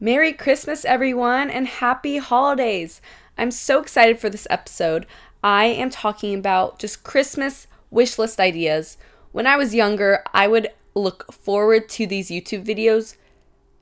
Merry Christmas, everyone, and happy holidays! I'm so excited for this episode. I am talking about just Christmas wish list ideas. When I was younger, I would look forward to these YouTube videos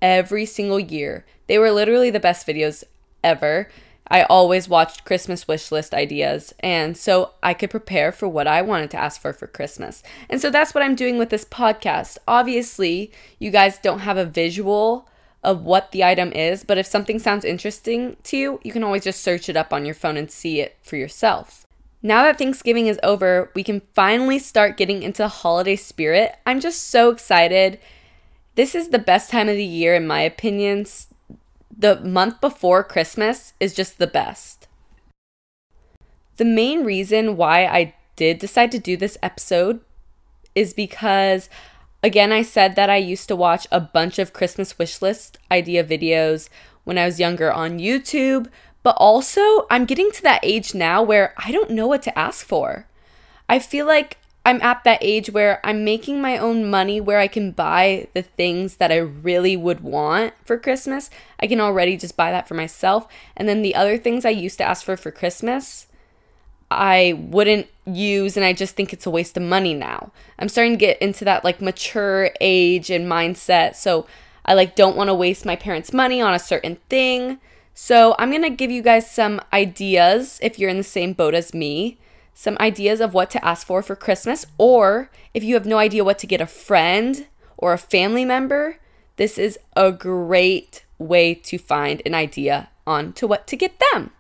every single year. They were literally the best videos ever. I always watched Christmas wish list ideas, and so I could prepare for what I wanted to ask for for Christmas. And so that's what I'm doing with this podcast. Obviously, you guys don't have a visual of what the item is, but if something sounds interesting to you, you can always just search it up on your phone and see it for yourself. Now that Thanksgiving is over, we can finally start getting into the holiday spirit. I'm just so excited. This is the best time of the year, in my opinion. The month before Christmas is just the best. The main reason why I did decide to do this episode is because Again, I said that I used to watch a bunch of Christmas wish list idea videos when I was younger on YouTube, but also I'm getting to that age now where I don't know what to ask for. I feel like I'm at that age where I'm making my own money where I can buy the things that I really would want for Christmas. I can already just buy that for myself. And then the other things I used to ask for for Christmas, I wouldn't use and I just think it's a waste of money now. I'm starting to get into that like mature age and mindset. So I like don't want to waste my parents' money on a certain thing. So I'm going to give you guys some ideas if you're in the same boat as me, some ideas of what to ask for for Christmas or if you have no idea what to get a friend or a family member, this is a great way to find an idea on to what to get them.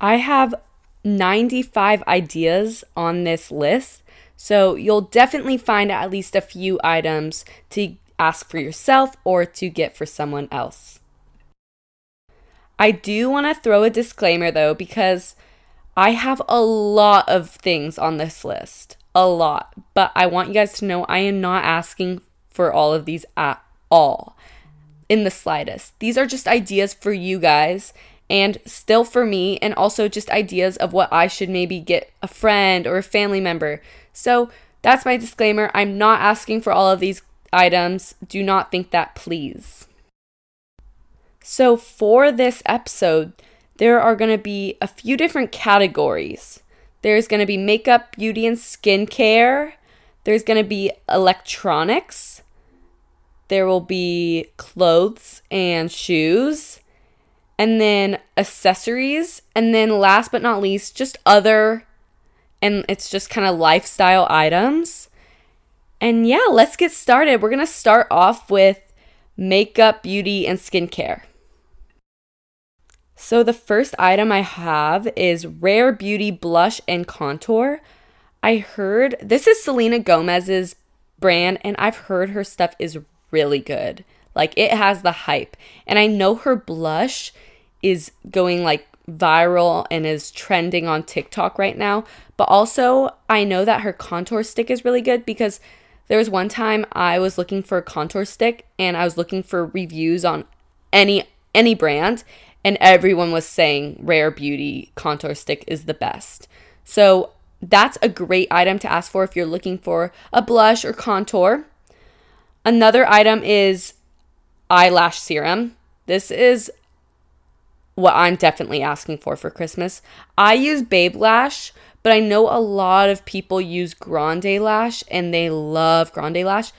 I have 95 ideas on this list. So you'll definitely find at least a few items to ask for yourself or to get for someone else. I do want to throw a disclaimer though, because I have a lot of things on this list. A lot. But I want you guys to know I am not asking for all of these at all in the slightest. These are just ideas for you guys and still for me, and also just ideas of what I should maybe get a friend or a family member. So that's my disclaimer. I'm not asking for all of these items. Do not think that, please. So, for this episode, there are going to be a few different categories. There's going to be makeup, beauty, and skincare. There's going to be electronics. There will be clothes and shoes and then accessories, and then last but not least, just other, and it's just kind of lifestyle items. And yeah, let's get started. We're gonna start off with makeup, beauty, and skincare. So, the first item I have is Rare Beauty Blush and Contour. I heard this is Selena Gomez's brand, and I've heard her stuff is really good. Like, it has the hype. And I know her blush is going like viral and is trending on TikTok right now. But also, I know that her contour stick is really good because there was one time I was looking for a contour stick and I was looking for reviews on any any brand and everyone was saying Rare Beauty contour stick is the best. So, that's a great item to ask for if you're looking for a blush or contour. Another item is eyelash serum. This is what I'm definitely asking for for Christmas. I use Babe Lash, but I know a lot of people use Grande Lash and they love Grande Lash.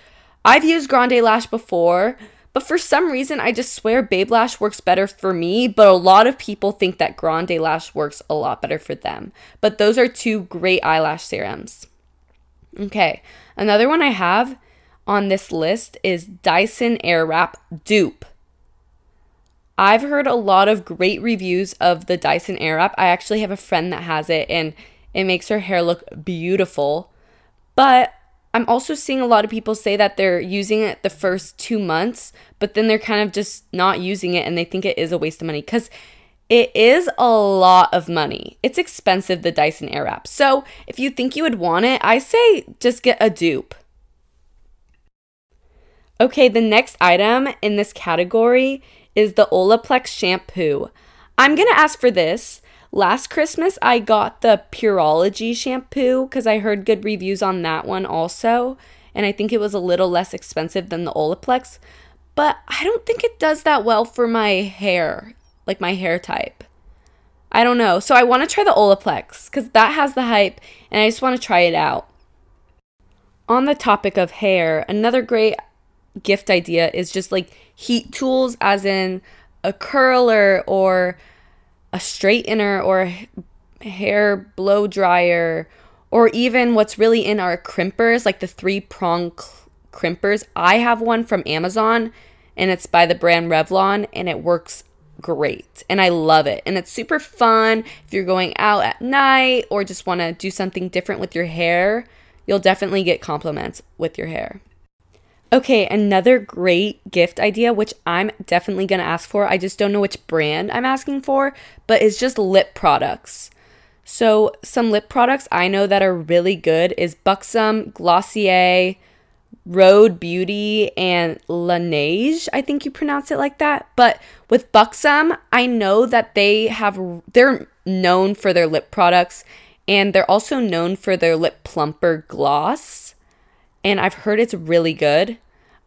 I've used Grande Lash before, but for some reason I just swear Babe Lash works better for me, but a lot of people think that Grande Lash works a lot better for them. But those are two great eyelash serums. Okay, another one I have on this list is Dyson Airwrap Dupe. I've heard a lot of great reviews of the Dyson Airwrap. I actually have a friend that has it and it makes her hair look beautiful. But I'm also seeing a lot of people say that they're using it the first two months, but then they're kind of just not using it and they think it is a waste of money because it is a lot of money. It's expensive, the Dyson Airwrap. So if you think you would want it, I say just get a dupe. Okay, the next item in this category is the Olaplex shampoo. I'm going to ask for this. Last Christmas, I got the Pureology shampoo because I heard good reviews on that one also. And I think it was a little less expensive than the Olaplex. but I don't think it does that well for my hair, like my hair type. I don't know. So I want to try the Olaplex because that has the hype and I just want to try it out. On the topic of hair, another great gift idea is just like heat tools, as in a curler or a straightener or a hair blow dryer, or even what's really in our crimpers, like the three prong crimpers. I have one from Amazon and it's by the brand Revlon and it works great and I love it. And it's super fun if you're going out at night or just want to do something different with your hair. You'll definitely get compliments with your hair. Okay, another great gift idea, which I'm definitely gonna ask for. I just don't know which brand I'm asking for, but it's just lip products. So, some lip products I know that are really good is Buxom, Glossier, Rhode Beauty and Laneige. I think you pronounce it like that. But with Buxom, I know that they have they're known for their lip products and they're also known for their lip plumper gloss. And I've heard it's really good.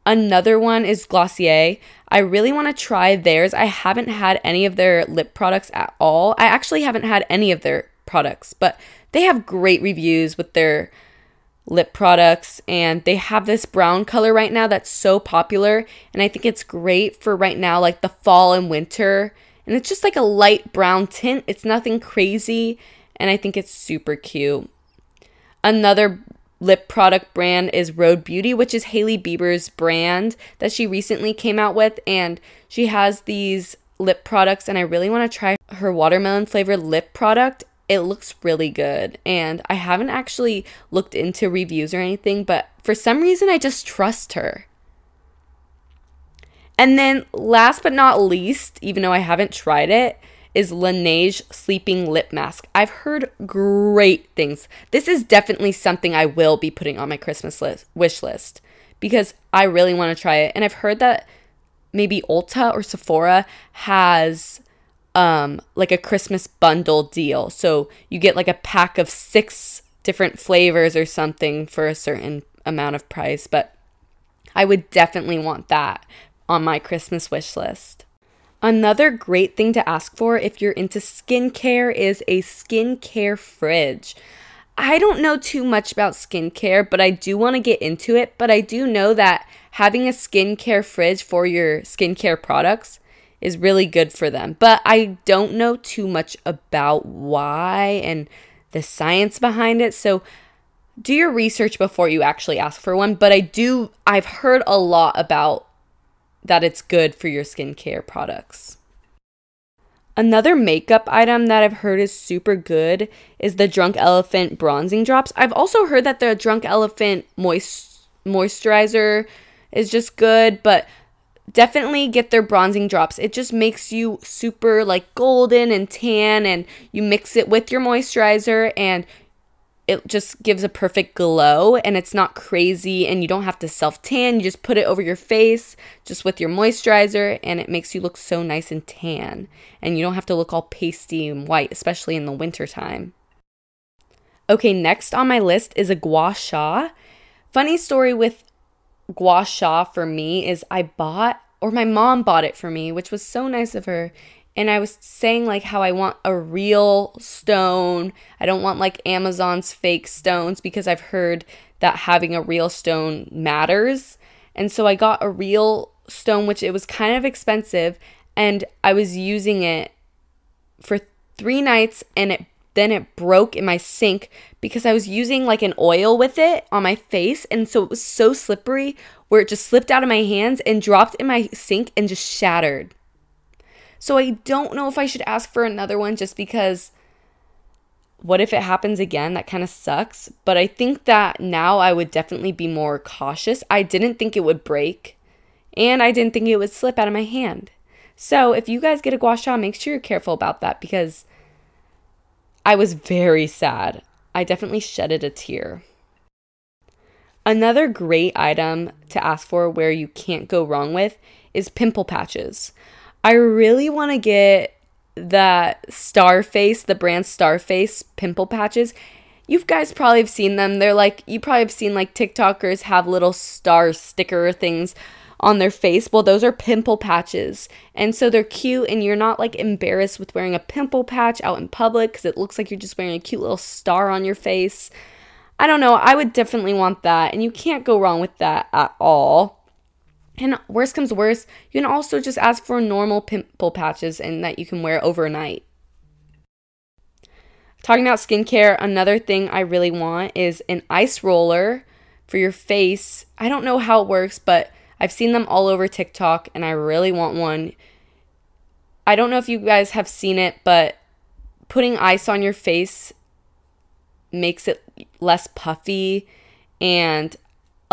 Another one is Glossier. I really want to try theirs. I haven't had any of their lip products at all. I actually haven't had any of their products, but they have great reviews with their lip products and they have this brown color right now that's so popular and I think it's great for right now like the fall and winter and it's just like a light brown tint. It's nothing crazy and I think it's super cute. Another lip product brand is Rhode Beauty, which is Hailey Bieber's brand that she recently came out with and she has these lip products and I really want to try her watermelon flavored lip product it looks really good. And I haven't actually looked into reviews or anything, but for some reason, I just trust her. And then, last but not least, even though I haven't tried it, is Laneige Sleeping Lip Mask. I've heard great things. This is definitely something I will be putting on my Christmas list, wish list because I really want to try it. And I've heard that maybe Ulta or Sephora has um, like a Christmas bundle deal. So you get like a pack of six different flavors or something for a certain amount of price. But I would definitely want that on my Christmas wish list. Another great thing to ask for if you're into skincare is a skincare fridge. I don't know too much about skincare, but I do want to get into it. But I do know that having a skincare fridge for your skincare products is really good for them. But I don't know too much about why and the science behind it. So do your research before you actually ask for one. But I do, I've heard a lot about that it's good for your skincare products. Another makeup item that I've heard is super good is the Drunk Elephant bronzing drops. I've also heard that the Drunk Elephant moist moisturizer is just good, but definitely get their bronzing drops. It just makes you super like golden and tan and you mix it with your moisturizer and it just gives a perfect glow and it's not crazy and you don't have to self tan. You just put it over your face just with your moisturizer and it makes you look so nice and tan. And you don't have to look all pasty and white, especially in the wintertime. Okay, next on my list is a gua sha. Funny story with gua sha for me is I bought or my mom bought it for me, which was so nice of her. And I was saying like how I want a real stone. I don't want like Amazon's fake stones because I've heard that having a real stone matters. And so I got a real stone which it was kind of expensive and I was using it for 3 nights and it then it broke in my sink because I was using like an oil with it on my face. And so it was so slippery where it just slipped out of my hands and dropped in my sink and just shattered. So I don't know if I should ask for another one just because what if it happens again? That kind of sucks. But I think that now I would definitely be more cautious. I didn't think it would break and I didn't think it would slip out of my hand. So if you guys get a gua sha, make sure you're careful about that because I was very sad. I definitely shedded a tear. Another great item to ask for where you can't go wrong with is pimple patches. I really want to get that Starface, the brand Starface pimple patches. You guys probably have seen them. They're like, you probably have seen like TikTokers have little star sticker things on their face. Well, those are pimple patches. And so they're cute, and you're not like embarrassed with wearing a pimple patch out in public because it looks like you're just wearing a cute little star on your face. I don't know. I would definitely want that. And you can't go wrong with that at all. And worst comes worst, you can also just ask for normal pimple patches and that you can wear overnight. Talking about skincare, another thing I really want is an ice roller for your face. I don't know how it works, but I've seen them all over TikTok and I really want one. I don't know if you guys have seen it, but putting ice on your face makes it less puffy and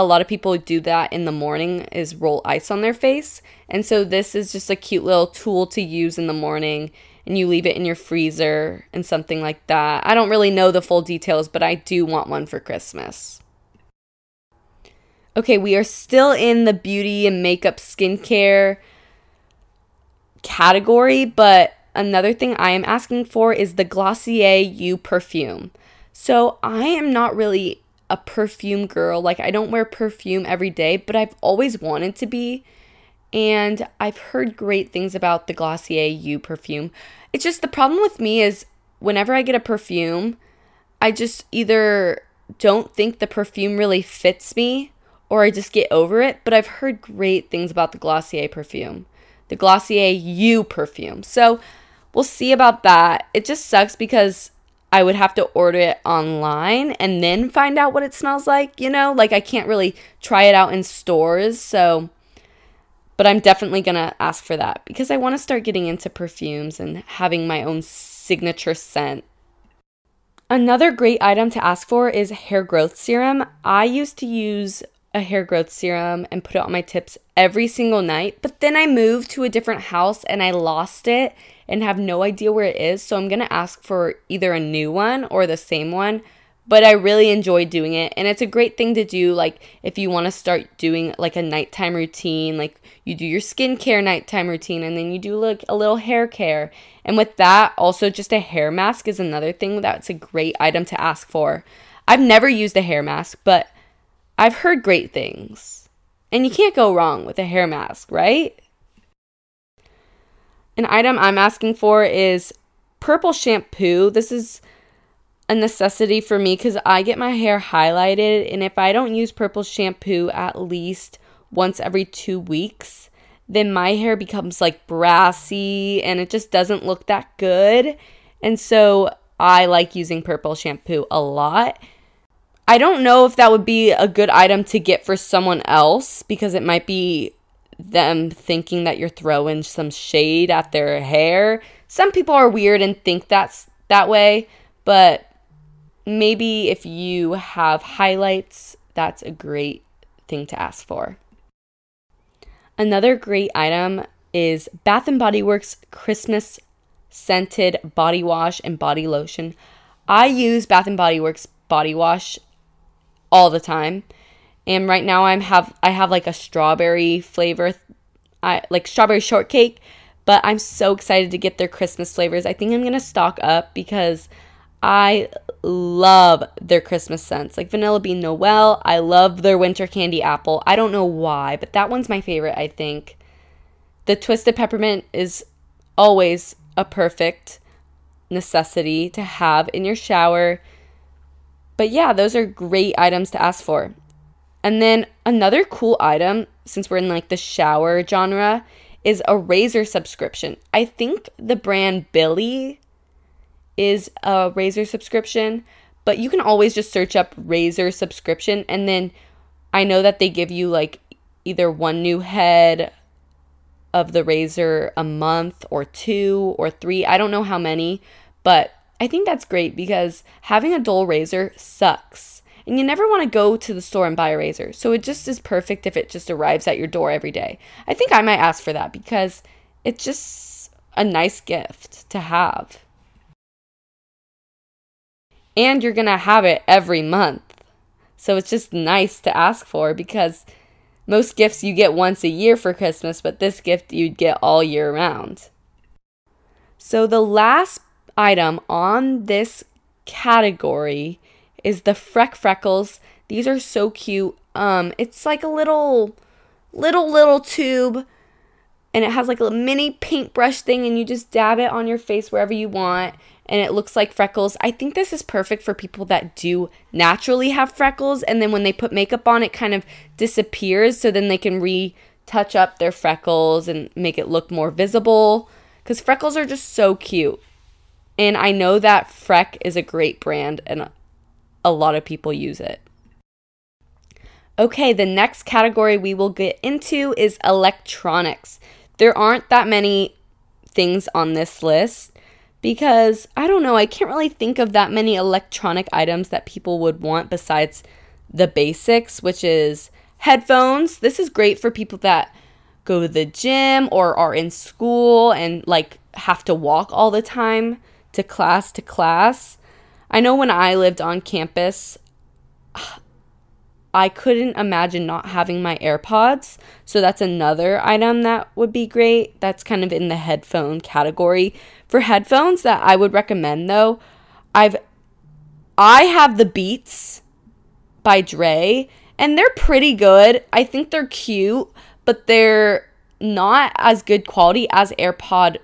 a lot of people do that in the morning is roll ice on their face. And so this is just a cute little tool to use in the morning and you leave it in your freezer and something like that. I don't really know the full details, but I do want one for Christmas. Okay, we are still in the beauty and makeup skincare category, but another thing I am asking for is the Glossier You perfume. So I am not really a perfume girl. Like, I don't wear perfume every day, but I've always wanted to be. And I've heard great things about the Glossier You perfume. It's just the problem with me is whenever I get a perfume, I just either don't think the perfume really fits me or I just get over it. But I've heard great things about the Glossier perfume, the Glossier You perfume. So we'll see about that. It just sucks because I would have to order it online and then find out what it smells like, you know? Like I can't really try it out in stores. So but I'm definitely going to ask for that because I want to start getting into perfumes and having my own signature scent. Another great item to ask for is hair growth serum. I used to use a hair growth serum and put it on my tips every single night. But then I moved to a different house and I lost it and have no idea where it is. So I'm going to ask for either a new one or the same one. But I really enjoy doing it. And it's a great thing to do, like if you want to start doing like a nighttime routine, like you do your skincare nighttime routine and then you do like a little hair care. And with that, also just a hair mask is another thing that's a great item to ask for. I've never used a hair mask, but I've heard great things. And you can't go wrong with a hair mask, right? An item I'm asking for is purple shampoo. This is a necessity for me because I get my hair highlighted, and if I don't use purple shampoo at least once every two weeks, then my hair becomes like brassy and it just doesn't look that good. And so I like using purple shampoo a lot. I don't know if that would be a good item to get for someone else because it might be them thinking that you're throwing some shade at their hair. Some people are weird and think that's that way, but maybe if you have highlights, that's a great thing to ask for. Another great item is Bath and Body Works Christmas scented body wash and body lotion. I use Bath and Body Works body wash all the time. And right now I'm have I have like a strawberry flavor I like strawberry shortcake, but I'm so excited to get their Christmas flavors. I think I'm going to stock up because I love their Christmas scents. Like Vanilla Bean Noel, I love their Winter Candy Apple. I don't know why, but that one's my favorite, I think. The Twisted Peppermint is always a perfect necessity to have in your shower. But yeah, those are great items to ask for. And then another cool item, since we're in like the shower genre, is a razor subscription. I think the brand Billie is a razor subscription, but you can always just search up razor subscription and then I know that they give you like either one new head of the razor a month or two or three. I don't know how many, but I think that's great because having a dull razor sucks. And you never want to go to the store and buy a razor. So it just is perfect if it just arrives at your door every day. I think I might ask for that because it's just a nice gift to have. And you're going to have it every month. So it's just nice to ask for because most gifts you get once a year for Christmas, but this gift you'd get all year round. So the last item on this category is the Freck Freckles. These are so cute. Um, it's like a little little, little tube and it has like a mini paintbrush thing and you just dab it on your face wherever you want and it looks like freckles. I think this is perfect for people that do naturally have freckles and then when they put makeup on it kind of disappears so then they can retouch up their freckles and make it look more visible cuz freckles are just so cute. And I know that Freck is a great brand and a lot of people use it. Okay, the next category we will get into is electronics. There aren't that many things on this list because I don't know, I can't really think of that many electronic items that people would want besides the basics, which is headphones. This is great for people that go to the gym or are in school and like have to walk all the time to class to class. I know when I lived on campus, I couldn't imagine not having my AirPods. So that's another item that would be great. That's kind of in the headphone category. For headphones that I would recommend though, I've I have the Beats by Dre and they're pretty good. I think they're cute, but they're not as good quality as AirPod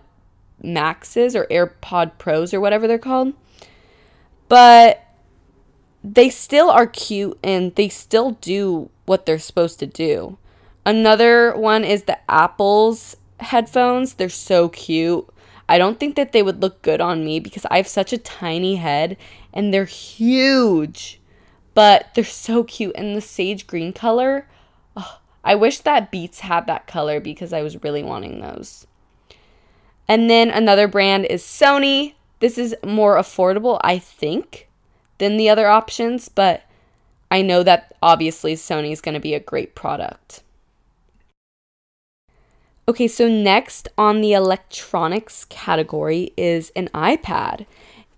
Maxes or AirPod Pros or whatever they're called. But they still are cute and they still do what they're supposed to do. Another one is the Apple's headphones. They're so cute. I don't think that they would look good on me because I have such a tiny head and they're huge. But they're so cute and the sage green color. Oh, I wish that Beats had that color because I was really wanting those. And then another brand is Sony. This is more affordable, I think than the other options, but I know that obviously Sony is going to be a great product. Okay, so next on the electronics category is an iPad.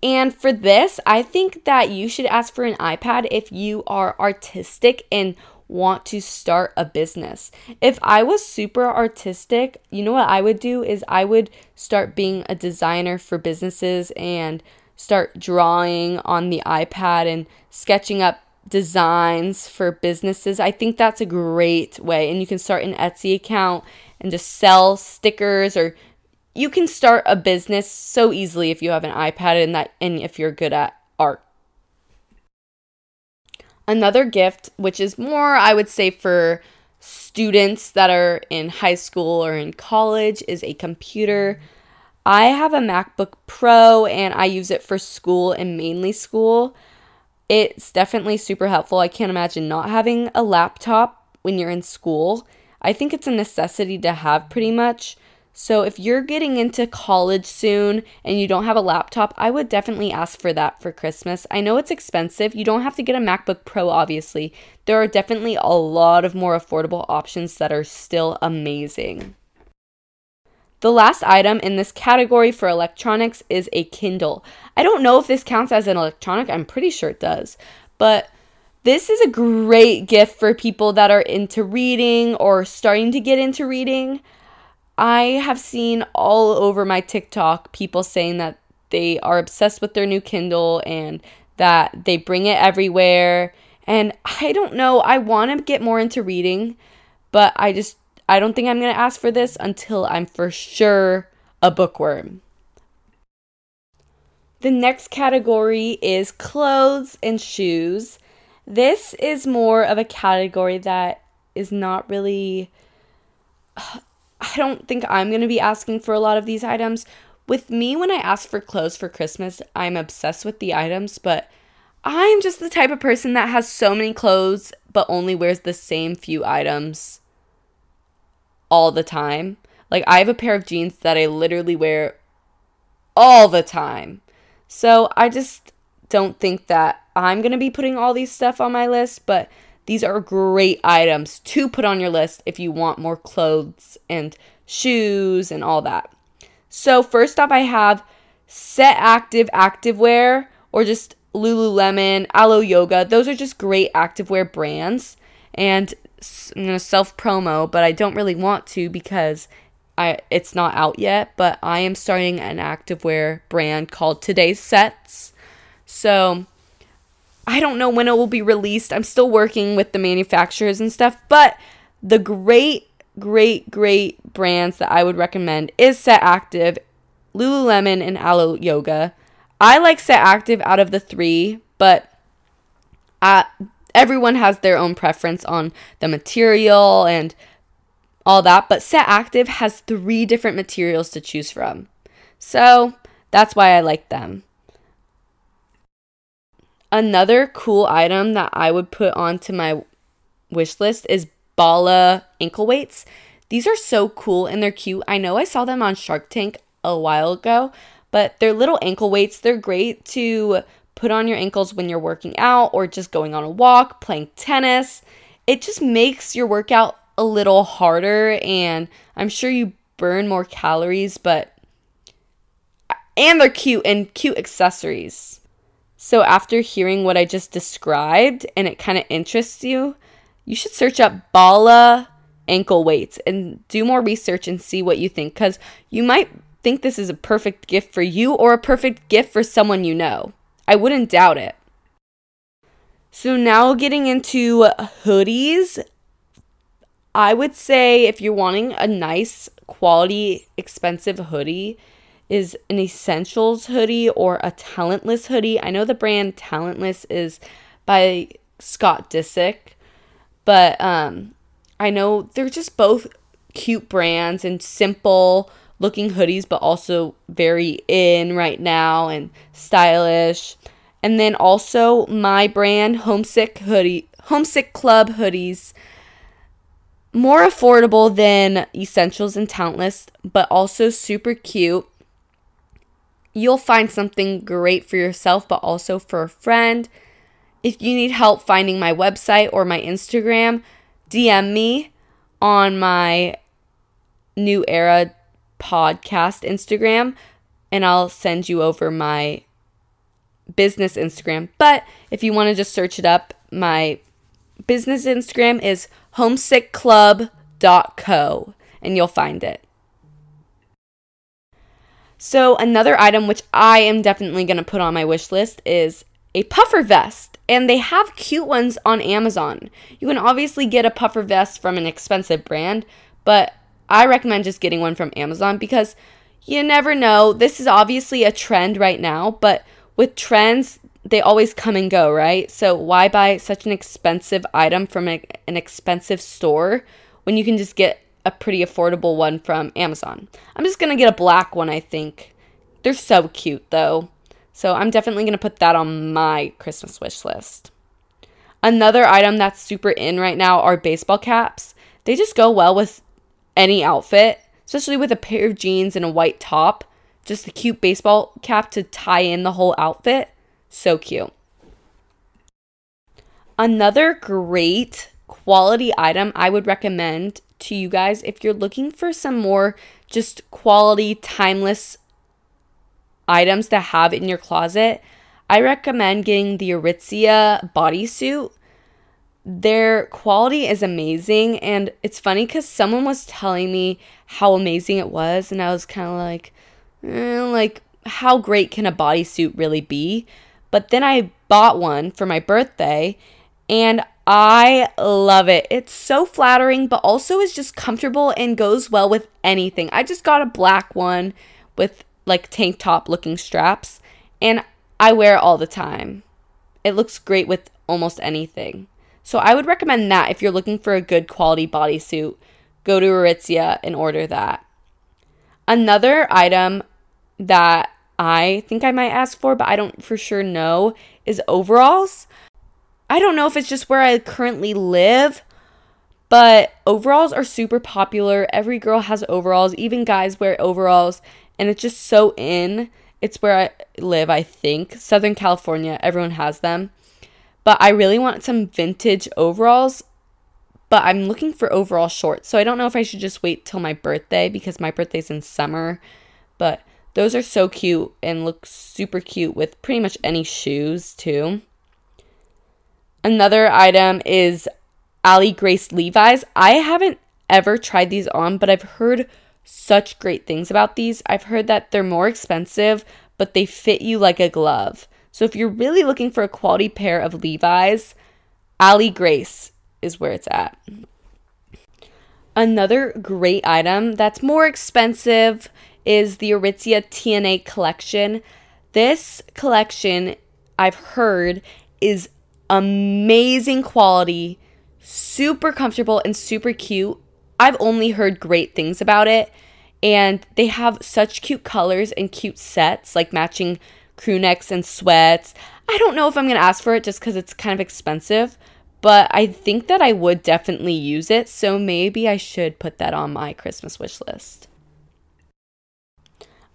And for this, I think that you should ask for an iPad if you are artistic and want to start a business. If I was super artistic, you know what I would do is I would start being a designer for businesses and start drawing on the iPad and sketching up designs for businesses. I think that's a great way. And you can start an Etsy account and just sell stickers or you can start a business so easily if you have an iPad and that and if you're good at art. Another gift, which is more I would say for students that are in high school or in college, is a computer. I have a MacBook Pro and I use it for school and mainly school. It's definitely super helpful. I can't imagine not having a laptop when you're in school. I think it's a necessity to have pretty much. So if you're getting into college soon and you don't have a laptop, I would definitely ask for that for Christmas. I know it's expensive. You don't have to get a MacBook Pro, obviously. There are definitely a lot of more affordable options that are still amazing. The last item in this category for electronics is a Kindle. I don't know if this counts as an electronic, I'm pretty sure it does. But this is a great gift for people that are into reading or starting to get into reading. I have seen all over my TikTok people saying that they are obsessed with their new Kindle and that they bring it everywhere. And I don't know, I want to get more into reading, but I just I don't think I'm going to ask for this until I'm for sure a bookworm. The next category is clothes and shoes. This is more of a category that is not really. I don't think I'm going to be asking for a lot of these items. With me, when I ask for clothes for Christmas, I'm obsessed with the items, but I'm just the type of person that has so many clothes but only wears the same few items all the time. Like I have a pair of jeans that I literally wear all the time. So I just don't think that I'm going to be putting all these stuff on my list, but these are great items to put on your list if you want more clothes and shoes and all that. So first off I have Set Active activewear or just Lululemon, Alo Yoga. Those are just great activewear brands and I'm gonna self promo, but I don't really want to because I it's not out yet. But I am starting an activewear brand called Today's Sets. So I don't know when it will be released. I'm still working with the manufacturers and stuff, but the great great, great brands that I would recommend is Set Active, Lululemon, and Alo Yoga. I like Set Active out of the three, but uh, everyone has their own preference on the material and all that. But Set Active has three different materials to choose from. So that's why I like them. Another cool item that I would put onto my wish list is Bala ankle weights. These are so cool and they're cute. I know I saw them on Shark Tank a while ago, but they're little ankle weights. They're great to put on your ankles when you're working out or just going on a walk, playing tennis. It just makes your workout a little harder and I'm sure you burn more calories, but and they're cute and cute accessories. So after hearing what I just described and it kind of interests you, you should search up Bala ankle weights and do more research and see what you think cuz you might think this is a perfect gift for you or a perfect gift for someone you know. I wouldn't doubt it. So now getting into hoodies, I would say if you're wanting a nice quality expensive hoodie, is an essentials hoodie or a talentless hoodie. I know the brand Talentless is by Scott Disick, but um, I know they're just both cute brands and simple looking hoodies, but also very in right now and stylish. And then also my brand Homesick hoodie, Homesick Club hoodies more affordable than Essentials and Talentless, but also super cute you'll find something great for yourself, but also for a friend. If you need help finding my website or my Instagram, DM me on my New Era podcast Instagram and I'll send you over my business Instagram. But if you want to just search it up, my business Instagram is homesickclub.co and you'll find it. So, another item which I am definitely going to put on my wish list is a puffer vest. And they have cute ones on Amazon. You can obviously get a puffer vest from an expensive brand, but I recommend just getting one from Amazon because you never know. This is obviously a trend right now, but with trends, they always come and go, right? So, why buy such an expensive item from a, an expensive store when you can just get a pretty affordable one from Amazon. I'm just going to get a black one, I think. They're so cute, though. So I'm definitely going to put that on my Christmas wish list. Another item that's super in right now are baseball caps. They just go well with any outfit, especially with a pair of jeans and a white top. Just a cute baseball cap to tie in the whole outfit. So cute. Another great quality item I would recommend to you guys if you're looking for some more just quality, timeless items to have in your closet. I recommend getting the Aritzia bodysuit. Their quality is amazing, and it's funny because someone was telling me how amazing it was, and I was kind of like, eh, like, how great can a bodysuit really be? But then I bought one for my birthday, and I love it. It's so flattering, but also is just comfortable and goes well with anything. I just got a black one with like tank top looking straps, and I wear it all the time. It looks great with almost anything. So I would recommend that if you're looking for a good quality bodysuit, go to Aritzia and order that. Another item that I think I might ask for, but I don't for sure know, is overalls. I don't know if it's just where I currently live, but overalls are super popular. Every girl has overalls, even guys wear overalls, and it's just so in. It's where I live, I think. Southern California, everyone has them. But I really want some vintage overalls, but I'm looking for overall shorts. So I don't know if I should just wait till my birthday because my birthday's in summer. But those are so cute and look super cute with pretty much any shoes, too. Another item is Ali Grace Levi's. I haven't ever tried these on, but I've heard such great things about these. I've heard that they're more expensive, but they fit you like a glove. So if you're really looking for a quality pair of Levi's, Ali Grace is where it's at. Another great item that's more expensive is the Aritzia TNA collection. This collection, I've heard, is amazing quality, super comfortable, and super cute. I've only heard great things about it. And they have such cute colors and cute sets, like matching crew necks and sweats. I don't know if I'm going to ask for it just because it's kind of expensive, but I think that I would definitely use it. So maybe I should put that on my Christmas wish list.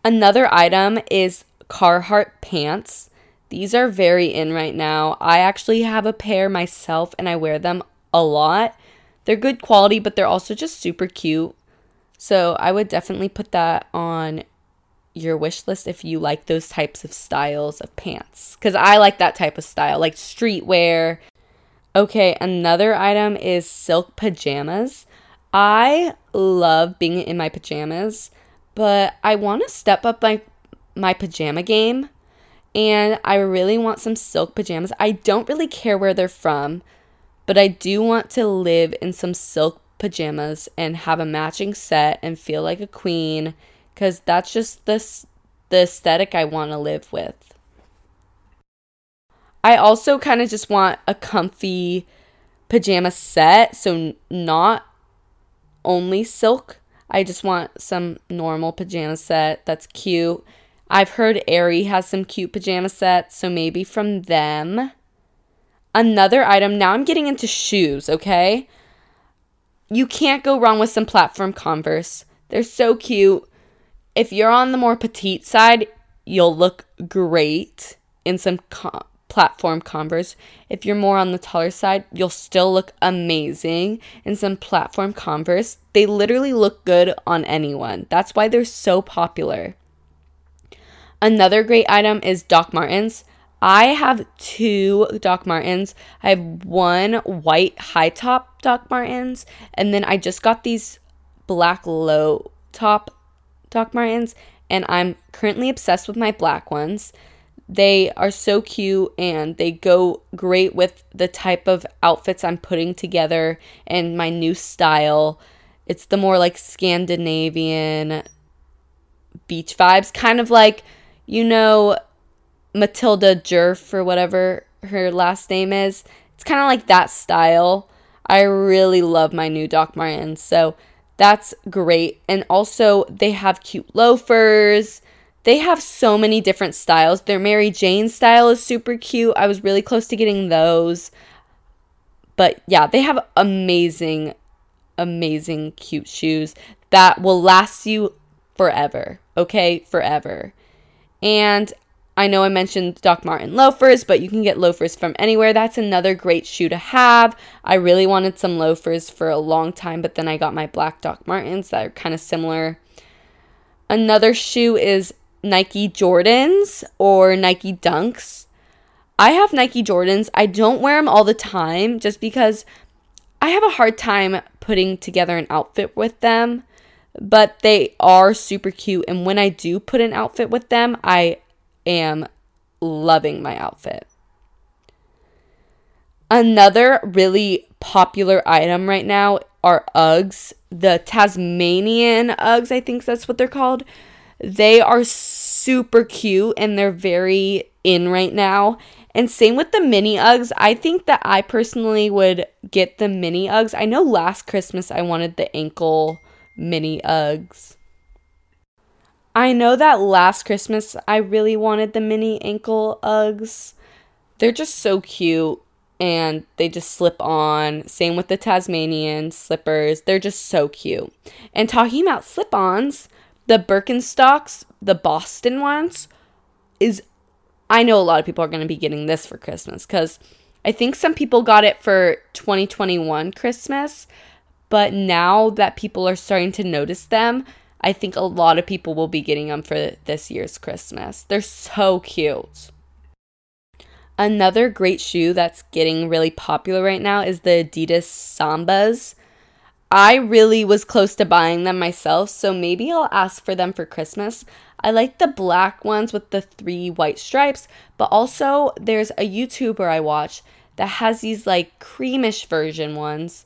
Another item is Carhartt pants. These are very in right now. I actually have a pair myself and I wear them a lot. They're good quality, but they're also just super cute. So I would definitely put that on your wish list if you like those types of styles of pants. Because I like that type of style, like streetwear. Okay, another item is silk pajamas. I love being in my pajamas, but I want to step up my my pajama game and I really want some silk pajamas. I don't really care where they're from, but I do want to live in some silk pajamas and have a matching set and feel like a queen cuz that's just the the aesthetic I want to live with. I also kind of just want a comfy pajama set, so not only silk. I just want some normal pajama set that's cute. I've heard Aerie has some cute pajama sets, so maybe from them. Another item, now I'm getting into shoes, okay? You can't go wrong with some platform Converse. They're so cute. If you're on the more petite side, you'll look great in some platform Converse. If you're more on the taller side, you'll still look amazing in some platform Converse. They literally look good on anyone. That's why they're so popular. Another great item is Doc Martens. I have two Doc Martens. I have one white high top Doc Martens, and then I just got these black low top Doc Martens, and I'm currently obsessed with my black ones. They are so cute and they go great with the type of outfits I'm putting together and my new style. It's the more like Scandinavian beach vibes, kind of like, you know, Matilda Djerf or whatever her last name is. It's kind of like that style. I really love my new Doc Martens. So that's great. And also, they have cute loafers. They have so many different styles. Their Mary Jane style is super cute. I was really close to getting those. But yeah, they have amazing, amazing, cute shoes that will last you forever. Okay? Forever. And I know I mentioned Doc Marten loafers, but you can get loafers from anywhere. That's another great shoe to have. I really wanted some loafers for a long time, but then I got my black Doc Martens that are kind of similar. Another shoe is Nike Jordans or Nike Dunks. I have Nike Jordans. I don't wear them all the time just because I have a hard time putting together an outfit with them, but they are super cute. And when I do put an outfit with them, I am loving my outfit. Another really popular item right now are Uggs, the Tasmanian Uggs, I think that's what they're called. They are super cute and they're very in right now. And same with the mini Uggs. I think that I personally would get the mini Uggs. I know last Christmas I wanted the ankle mini Uggs. I know that last Christmas I really wanted the mini ankle Uggs. They're just so cute and they just slip on. Same with the Tasmanian slippers. They're just so cute. And talking about slip ons, the Birkenstocks, the Boston ones, is I know a lot of people are going to be getting this for Christmas because I think some people got it for 2021 Christmas, but now that people are starting to notice them, I think a lot of people will be getting them for this year's Christmas. They're so cute. Another great shoe that's getting really popular right now is the Adidas Sambas. I really was close to buying them myself, so maybe I'll ask for them for Christmas. I like the black ones with the three white stripes, but also there's a YouTuber I watch that has these like creamish version ones.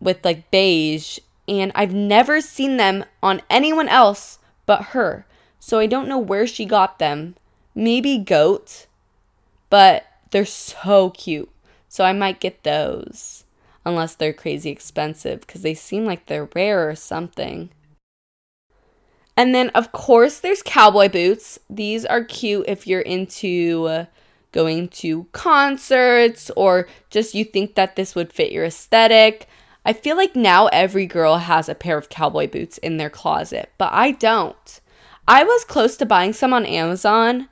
With like beige, and I've never seen them on anyone else but her. So I don't know where she got them. Maybe goat, but they're so cute. So I might get those unless they're crazy expensive because they seem like they're rare or something. And then, of course, there's cowboy boots. These are cute if you're into going to concerts or just you think that this would fit your aesthetic. I feel like now every girl has a pair of cowboy boots in their closet, but I don't. I was close to buying some on Amazon,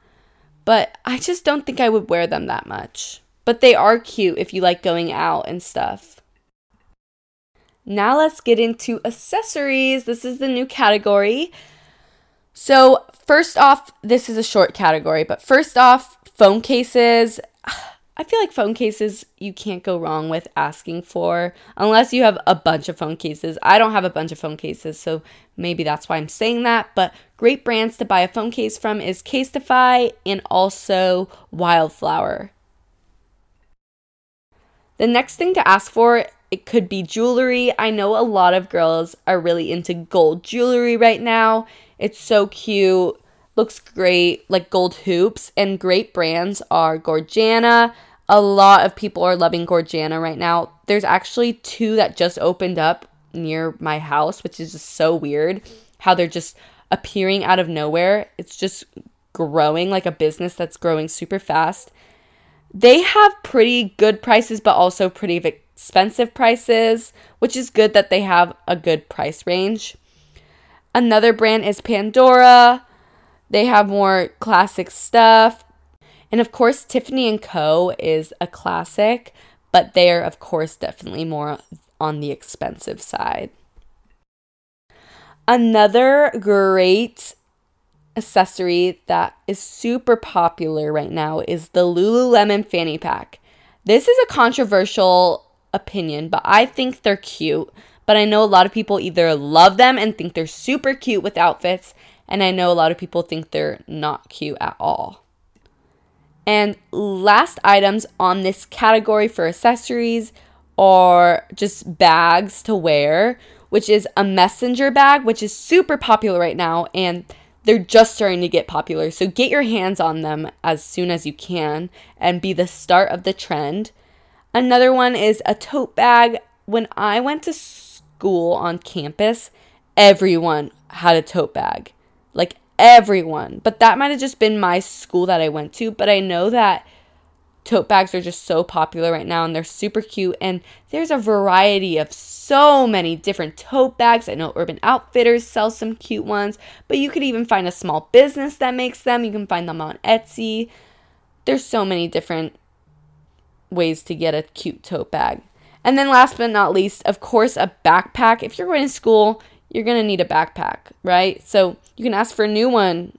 but I just don't think I would wear them that much. But they are cute if you like going out and stuff. Now let's get into accessories. This is the new category. So, first off, this is a short category, but first off, phone cases. I feel like phone cases you can't go wrong with asking for unless you have a bunch of phone cases. I don't have a bunch of phone cases, so maybe that's why I'm saying that. But great brands to buy a phone case from is Casetify and also Wildflower. The next thing to ask for it could be jewelry. I know a lot of girls are really into gold jewelry right now. It's so cute looks great, like gold hoops, and great brands are Gorjana. A lot of people are loving Gorjana right now. There's actually two that just opened up near my house, which is just so weird how they're just appearing out of nowhere. It's just growing like a business that's growing super fast. They have pretty good prices, but also pretty expensive prices, which is good that they have a good price range. Another brand is Pandora. They have more classic stuff. And of course, Tiffany and Co is a classic, but they are of course definitely more on the expensive side. Another great accessory that is super popular right now is the Lululemon fanny pack. This is a controversial opinion, but I think they're cute. But I know a lot of people either love them and think they're super cute with outfits, and I know a lot of people think they're not cute at all. And last items on this category for accessories are just bags to wear, which is a messenger bag, which is super popular right now, and they're just starting to get popular. So get your hands on them as soon as you can and be the start of the trend. Another one is a tote bag. When I went to school on campus, everyone had a tote bag everyone. But that might have just been my school that I went to. But I know that tote bags are just so popular right now and they're super cute. And there's a variety of so many different tote bags. I know Urban Outfitters sell some cute ones, but you could even find a small business that makes them. You can find them on Etsy. There's so many different ways to get a cute tote bag. And then last but not least, of course, a backpack. If you're going to school, you're going to need a backpack, right? So you can ask for a new one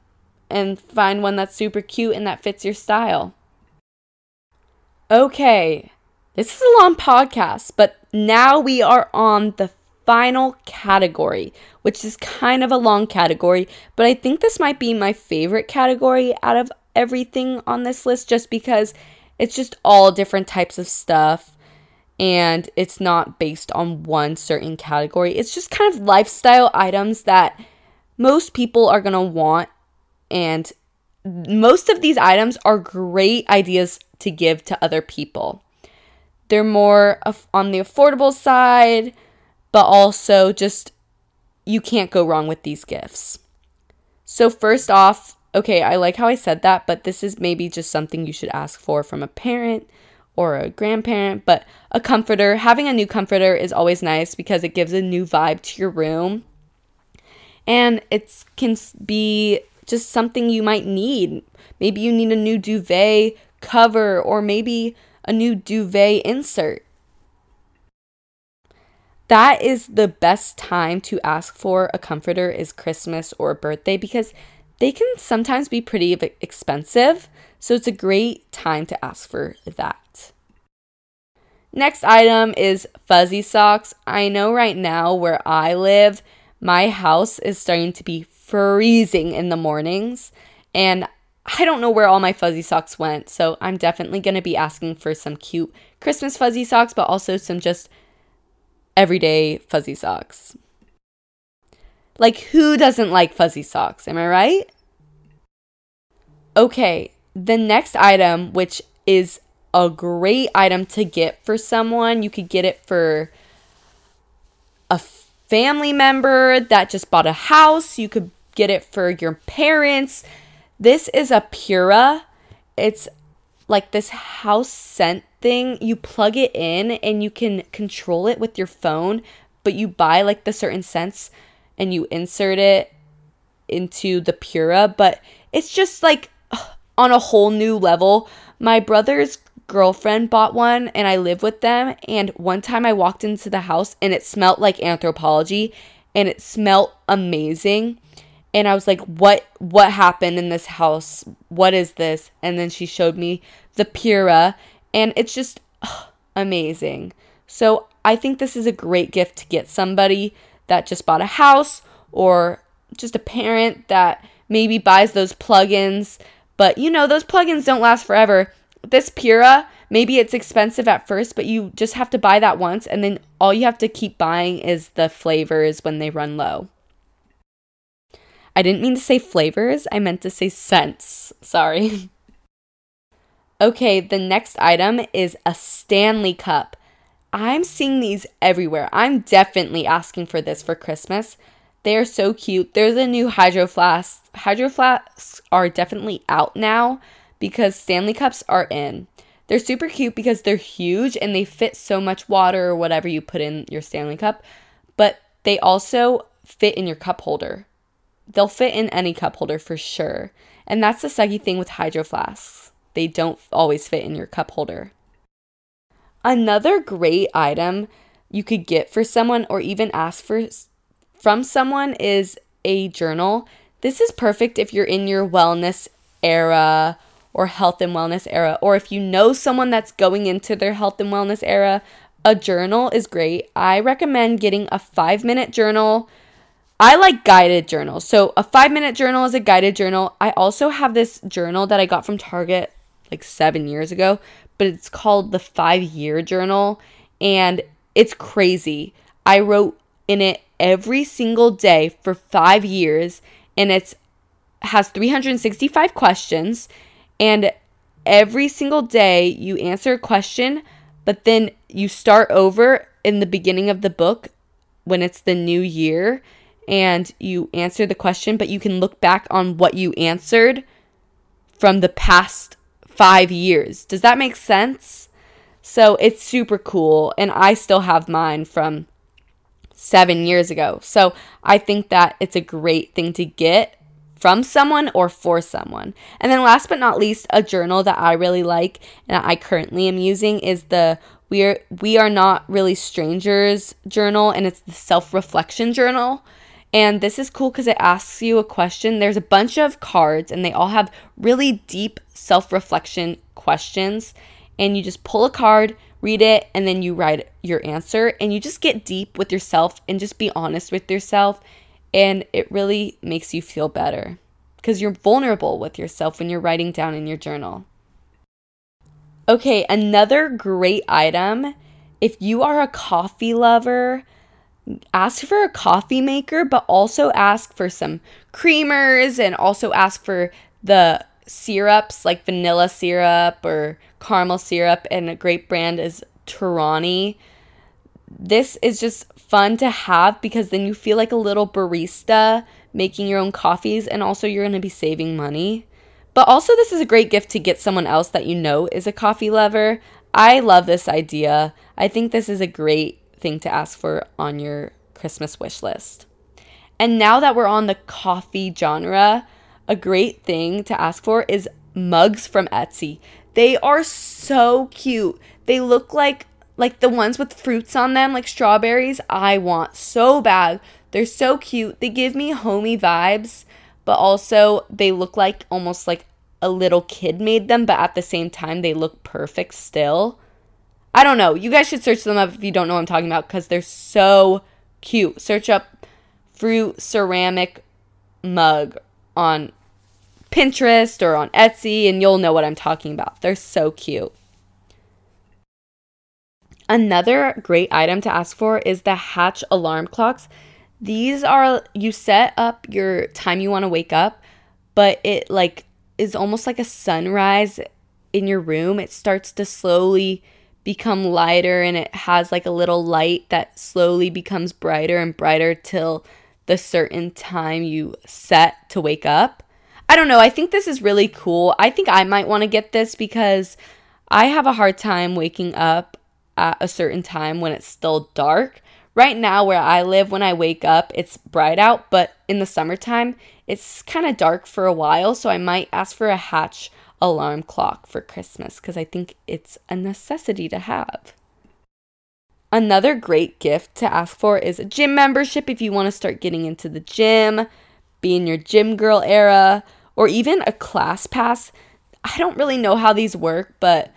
and find one that's super cute and that fits your style. Okay, this is a long podcast, but now we are on the final category, which is kind of a long category, but I think this might be my favorite category out of everything on this list just because it's just all different types of stuff and it's not based on one certain category. It's just kind of lifestyle items that most people are going to want and most of these items are great ideas to give to other people. They're more on the affordable side, but also just you can't go wrong with these gifts. So, first off, okay, I like how I said that, but this is maybe just something you should ask for from a parent or a grandparent, but a comforter. Having a new comforter is always nice because it gives a new vibe to your room. And it can be just something you might need. Maybe you need a new duvet cover or maybe a new duvet insert. That is the best time to ask for a comforter is Christmas or birthday because they can sometimes be pretty expensive. So it's a great time to ask for that. Next item is fuzzy socks. I know right now where I live, my house is starting to be freezing in the mornings, and I don't know where all my fuzzy socks went. So I'm definitely going to be asking for some cute Christmas fuzzy socks, but also some just everyday fuzzy socks. Like, who doesn't like fuzzy socks? Am I right? Okay, the next item, which is a great item to get for someone, you could get it for a family member that just bought a house, you could get it for your parents. This is a Pura. It's like this house scent thing. You plug it in and you can control it with your phone, but you buy like the certain scents and you insert it into the Pura, but it's just like on a whole new level. My brother's girlfriend bought one and I live with them. And one time I walked into the house and it smelled like Anthropologie and it smelled amazing. And I was like, "What what happened in this house? What is this?" And then she showed me the Pura and it's just ugh, amazing. So, I think this is a great gift to get somebody that just bought a house or just a parent that maybe buys those plugins, but you know, those plugins don't last forever. This Pura, maybe it's expensive at first, but you just have to buy that once and then all you have to keep buying is the flavors when they run low. I didn't mean to say flavors, I meant to say scents. Sorry. okay, the next item is a Stanley Cup. I'm seeing these everywhere. I'm definitely asking for this for Christmas. They are so cute. There's a new Hydro Flask. Hydro Flasks are definitely out now because Stanley Cups are in. They're super cute because they're huge and they fit so much water or whatever you put in your Stanley Cup, but they also fit in your cup holder. They'll fit in any cup holder for sure. And that's the sucky thing with Hydro Flasks. They don't always fit in your cup holder. Another great item you could get for someone or even ask for from someone is a journal. This is perfect if you're in your wellness era or health and wellness era, or if you know someone that's going into their health and wellness era. A journal is great. I recommend getting a five minute journal. I like guided journals. So, a five minute journal is a guided journal. I also have this journal that I got from Target like seven years ago, but it's called the Five Year Journal. And it's crazy. I wrote in it every single day for five years, and it's has 365 questions. And every single day you answer a question, but then you start over in the beginning of the book when it's the new year and you answer the question, but you can look back on what you answered from the past five years. Does that make sense? So it's super cool. And I still have mine from seven years ago. So I think that it's a great thing to get from someone or for someone. And then last but not least, a journal that I really like and I currently am using is the we're we are not really strangers journal and it's the self-reflection journal. And this is cool because it asks you a question. There's a bunch of cards, and they all have really deep self reflection questions. And you just pull a card, read it, and then you write your answer. And you just get deep with yourself and just be honest with yourself. And it really makes you feel better because you're vulnerable with yourself when you're writing down in your journal. Okay, another great item if you are a coffee lover, ask for a coffee maker, but also ask for some creamers and also ask for the syrups like vanilla syrup or caramel syrup. And a great brand is Torani. This is just fun to have because then you feel like a little barista making your own coffees, and also you're going to be saving money. But also, this is a great gift to get someone else that you know is a coffee lover. I love this idea. I think this is a great thing to ask for on your Christmas wish list. And now that we're on the coffee genre, a great thing to ask for is mugs from Etsy. They are so cute. They look like like the ones with fruits on them, like strawberries. I want so bad. They're so cute. They give me homey vibes, but also they look like almost like a little kid made them, but at the same time they look perfect still. I don't know. You guys should search them up if you don't know what I'm talking about because they're so cute. Search up fruit ceramic mug on Pinterest or on Etsy and you'll know what I'm talking about. They're so cute. Another great item to ask for is the Hatch alarm clocks. These are you set up your time you want to wake up, but it like is almost like a sunrise in your room. It starts to slowly become lighter and it has like a little light that slowly becomes brighter and brighter till the certain time you set to wake up. I don't know. I think this is really cool. I think I might want to get this because I have a hard time waking up at a certain time when it's still dark. Right now, where I live, when I wake up, it's bright out, but in the summertime, it's kind of dark for a while. So I might ask for a hatch alarm clock for Christmas because I think it's a necessity to have. Another great gift to ask for is a gym membership if you want to start getting into the gym, be in your gym girl era, or even a ClassPass. I don't really know how these work, but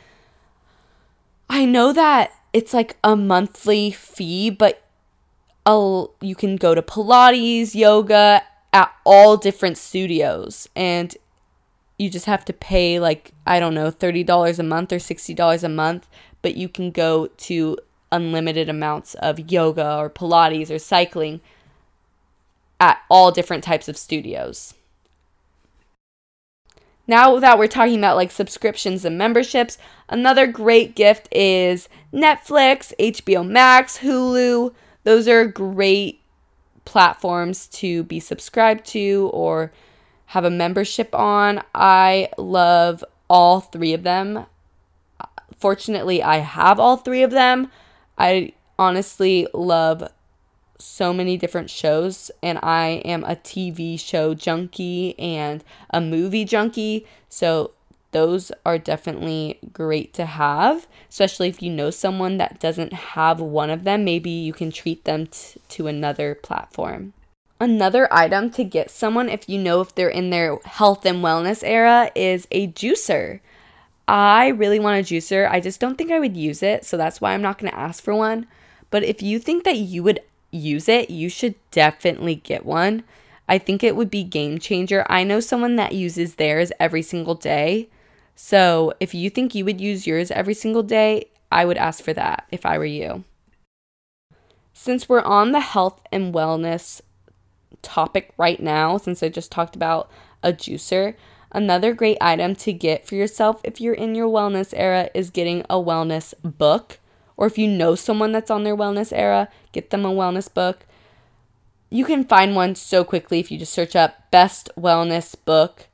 I know that it's like a monthly fee, but a, you can go to Pilates, yoga at all different studios. And you just have to pay like I don't know $30 a month or $60 a month, but you can go to unlimited amounts of yoga or pilates or cycling at all different types of studios. Now that we're talking about like subscriptions and memberships, another great gift is Netflix, HBO Max, Hulu. Those are great platforms to be subscribed to or have a membership on. I love all three of them. Fortunately, I have all three of them. I honestly love so many different shows, and I am a TV show junkie and a movie junkie. So, those are definitely great to have, especially if you know someone that doesn't have one of them. Maybe you can treat them t- to another platform. Another item to get someone if you know if they're in their health and wellness era is a juicer. I really want a juicer. I just don't think I would use it, so that's why I'm not going to ask for one. But if you think that you would use it, you should definitely get one. I think it would be game changer. I know someone that uses theirs every single day. So, if you think you would use yours every single day, I would ask for that if I were you. Since we're on the health and wellness topic right now, since I just talked about a juicer, another great item to get for yourself if you're in your wellness era is getting a wellness book. Or if you know someone that's on their wellness era, get them a wellness book. You can find one so quickly if you just search up best wellness book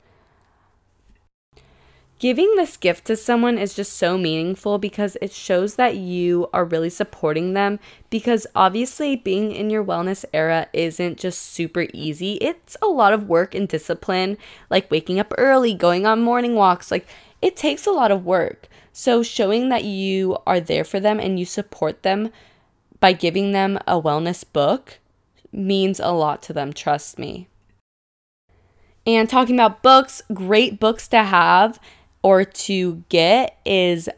Giving this gift to someone is just so meaningful because it shows that you are really supporting them. Because obviously, being in your wellness era isn't just super easy, it's a lot of work and discipline, like waking up early, going on morning walks. Like, it takes a lot of work. So, showing that you are there for them and you support them by giving them a wellness book means a lot to them, trust me. And talking about books, great books to have or to get is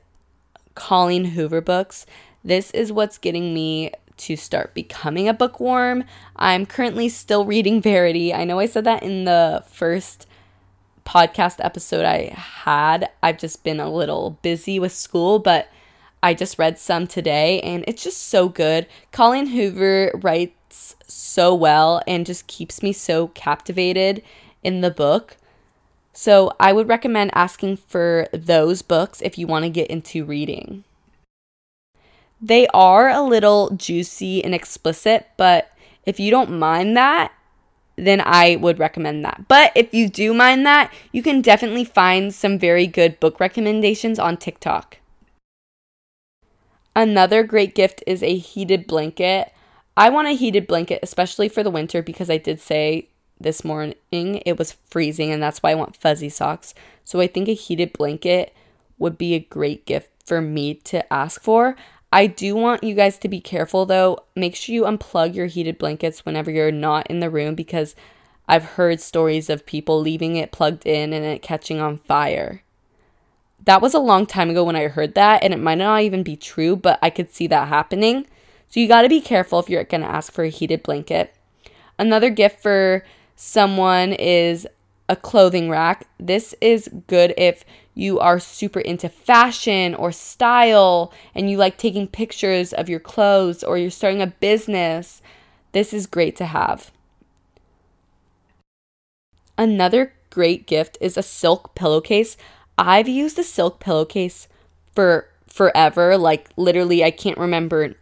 Colleen Hoover books. This is what's getting me to start becoming a bookworm. I'm currently still reading Verity. I know I said that in the first podcast episode I had. I've just been a little busy with school, but I just read some today and it's just so good. Colleen Hoover writes so well and just keeps me so captivated in the book. So I would recommend asking for those books if you want to get into reading. They are a little juicy and explicit, but if you don't mind that, then I would recommend that. But if you do mind that, you can definitely find some very good book recommendations on TikTok. Another great gift is a heated blanket. I want a heated blanket, especially for the winter, because I did say this morning it was freezing and that's why I want fuzzy socks. So I think a heated blanket would be a great gift for me to ask for. I do want you guys to be careful though. Make sure you unplug your heated blankets whenever you're not in the room because I've heard stories of people leaving it plugged in and it catching on fire. That was a long time ago when I heard that, and it might not even be true, but I could see that happening. So you got to be careful if you're to ask for a heated blanket. Another gift for someone is a clothing rack. This is good if you are super into fashion or style and you like taking pictures of your clothes or you're starting a business, this is great to have. Another great gift is a silk pillowcase. I've used a silk pillowcase for forever. Like, literally, I can't remember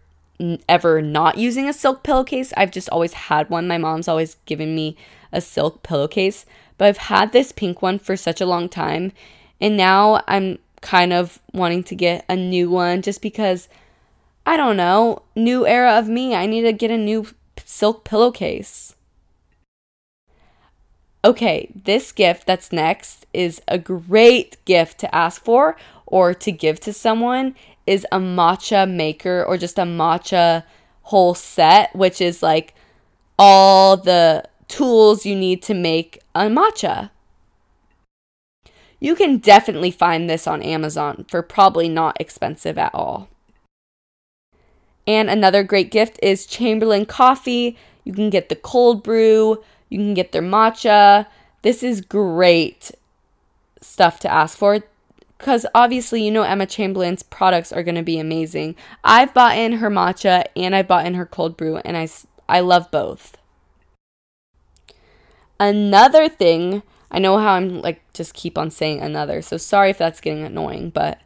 ever not using a silk pillowcase. I've just always had one. My mom's always given me a silk pillowcase, but I've had this pink one for such a long time. And now I'm kind of wanting to get a new one just because I don't know, new era of me. I need to get a new silk pillowcase. Okay, this gift that's next is a great gift to ask for or to give to someone is a matcha maker or just a matcha whole set, which is like all the tools you need to make a matcha. You can definitely find this on Amazon for probably not expensive at all. And another great gift is Chamberlain coffee. You can get the cold brew, you can get their matcha. This is great stuff to ask for because obviously you know Emma Chamberlain's products are going to be amazing. I've bought in her matcha and I bought in her cold brew and I I love both. Another thing, I know how I'm like just keep on saying another. So sorry if that's getting annoying, but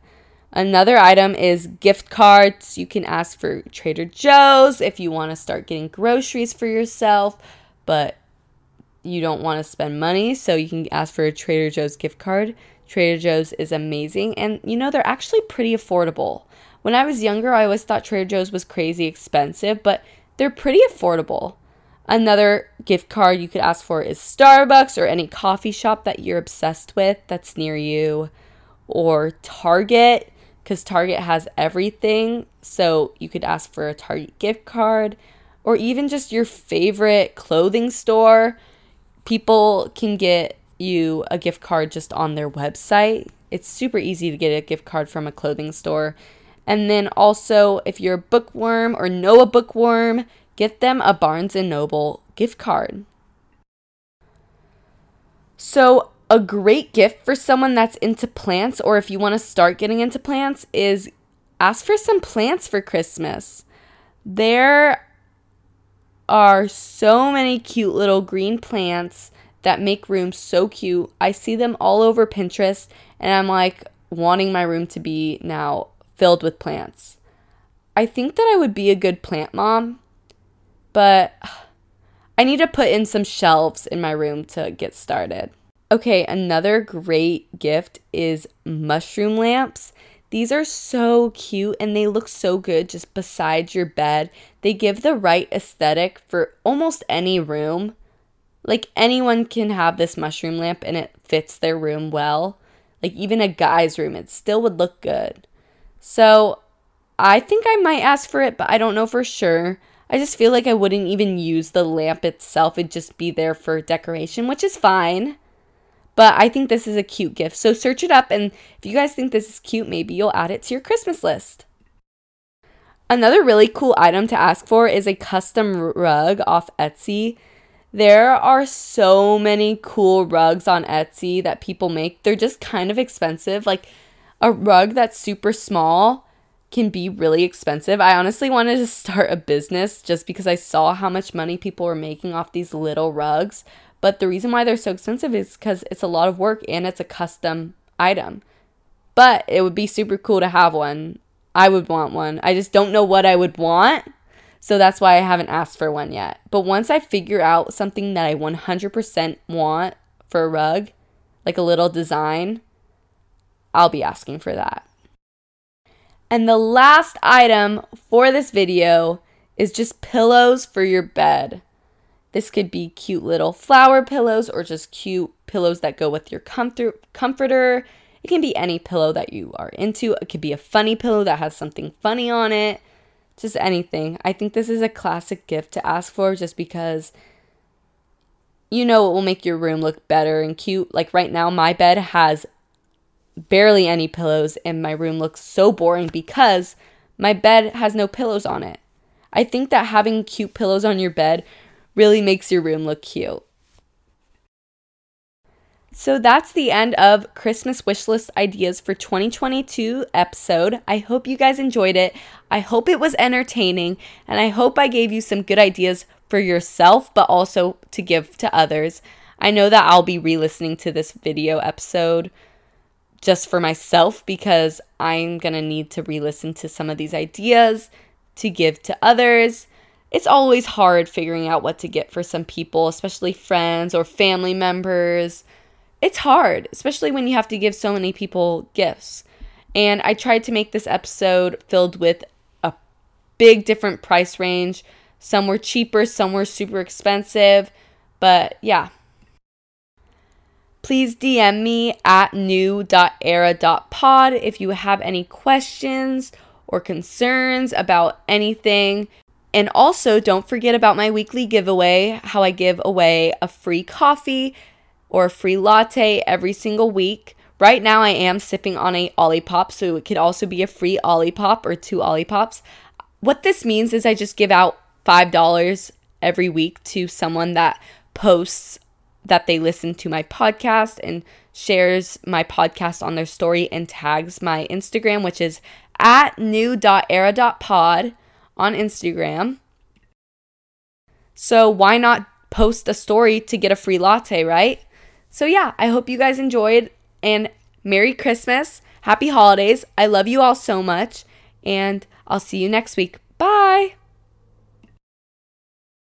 another item is gift cards. You can ask for Trader Joe's if you want to start getting groceries for yourself, but you don't want to spend money, so you can ask for a Trader Joe's gift card. Trader Joe's is amazing. And you know, they're actually pretty affordable. When I was younger, I always thought Trader Joe's was crazy expensive, but they're pretty affordable. Another gift card you could ask for is Starbucks or any coffee shop that you're obsessed with that's near you, or Target, because Target has everything. So you could ask for a Target gift card, or even just your favorite clothing store. People can get you a gift card just on their website. It's super easy to get a gift card from a clothing store. And then also, if you're a bookworm or know a bookworm, get them a Barnes Noble gift card. So, a great gift for someone that's into plants or if you want to start getting into plants is ask for some plants for Christmas. There are so many cute little green plants that make rooms so cute. I see them all over Pinterest and I'm like wanting my room to be now filled with plants. I think that I would be a good plant mom, but I need to put in some shelves in my room to get started. Okay, another great gift is mushroom lamps. These are so cute and they look so good just beside your bed. They give the right aesthetic for almost any room. Like anyone can have this mushroom lamp and it fits their room well. Like even a guy's room, it still would look good. So I think I might ask for it, but I don't know for sure. I just feel like I wouldn't even use the lamp itself. It'd just be there for decoration, which is fine. But I think this is a cute gift. So search it up, and if you guys think this is cute, maybe you'll add it to your Christmas list. Another really cool item to ask for is a custom rug off Etsy. There are so many cool rugs on Etsy that people make. They're just kind of expensive. Like a rug that's super small can be really expensive. I honestly wanted to start a business just because I saw how much money people were making off these little rugs. But the reason why they're so expensive is because it's a lot of work and it's a custom item. But it would be super cool to have one. I would want one. I just don't know what I would want so that's why I haven't asked for one yet. But once I figure out something that I 100% want for a rug, like a little design, I'll be asking for that. And the last item for this video is just pillows for your bed. This could be cute little flower pillows or just cute pillows that go with your comfort comforter. It can be any pillow that you are into. It could be a funny pillow that has something funny on it just anything. I think this is a classic gift to ask for just because you know it will make your room look better and cute. Like right now, my bed has barely any pillows, and my room looks so boring because my bed has no pillows on it. I think that having cute pillows on your bed really makes your room look cute. So that's the end of Christmas wishlist ideas for 2022 episode. I hope you guys enjoyed it. I hope it was entertaining and I hope I gave you some good ideas for yourself but also to give to others. I know that I'll be re-listening to this video episode just for myself because I'm going to need to re-listen to some of these ideas to give to others. It's always hard figuring out what to get for some people, especially friends or family members it's hard, especially when you have to give so many people gifts. And I tried to make this episode filled with a big different price range. Some were cheaper, some were super expensive. But yeah. Please DM me at new.era.pod if you have any questions or concerns about anything. And also, don't forget about my weekly giveaway, how I give away a free coffee or a free latte every single week. Right now, I am sipping on a Olipop, so it could also be a free Olipop or two Olipops. What this means is I just give out $5 every week to someone that posts that they listen to my podcast and shares my podcast on their story and tags my Instagram, which is at new.era.pod on Instagram. So why not post a story to get a free latte, right? So, yeah, I hope you guys enjoyed and Merry Christmas. Happy holidays. I love you all so much. And I'll see you next week. Bye.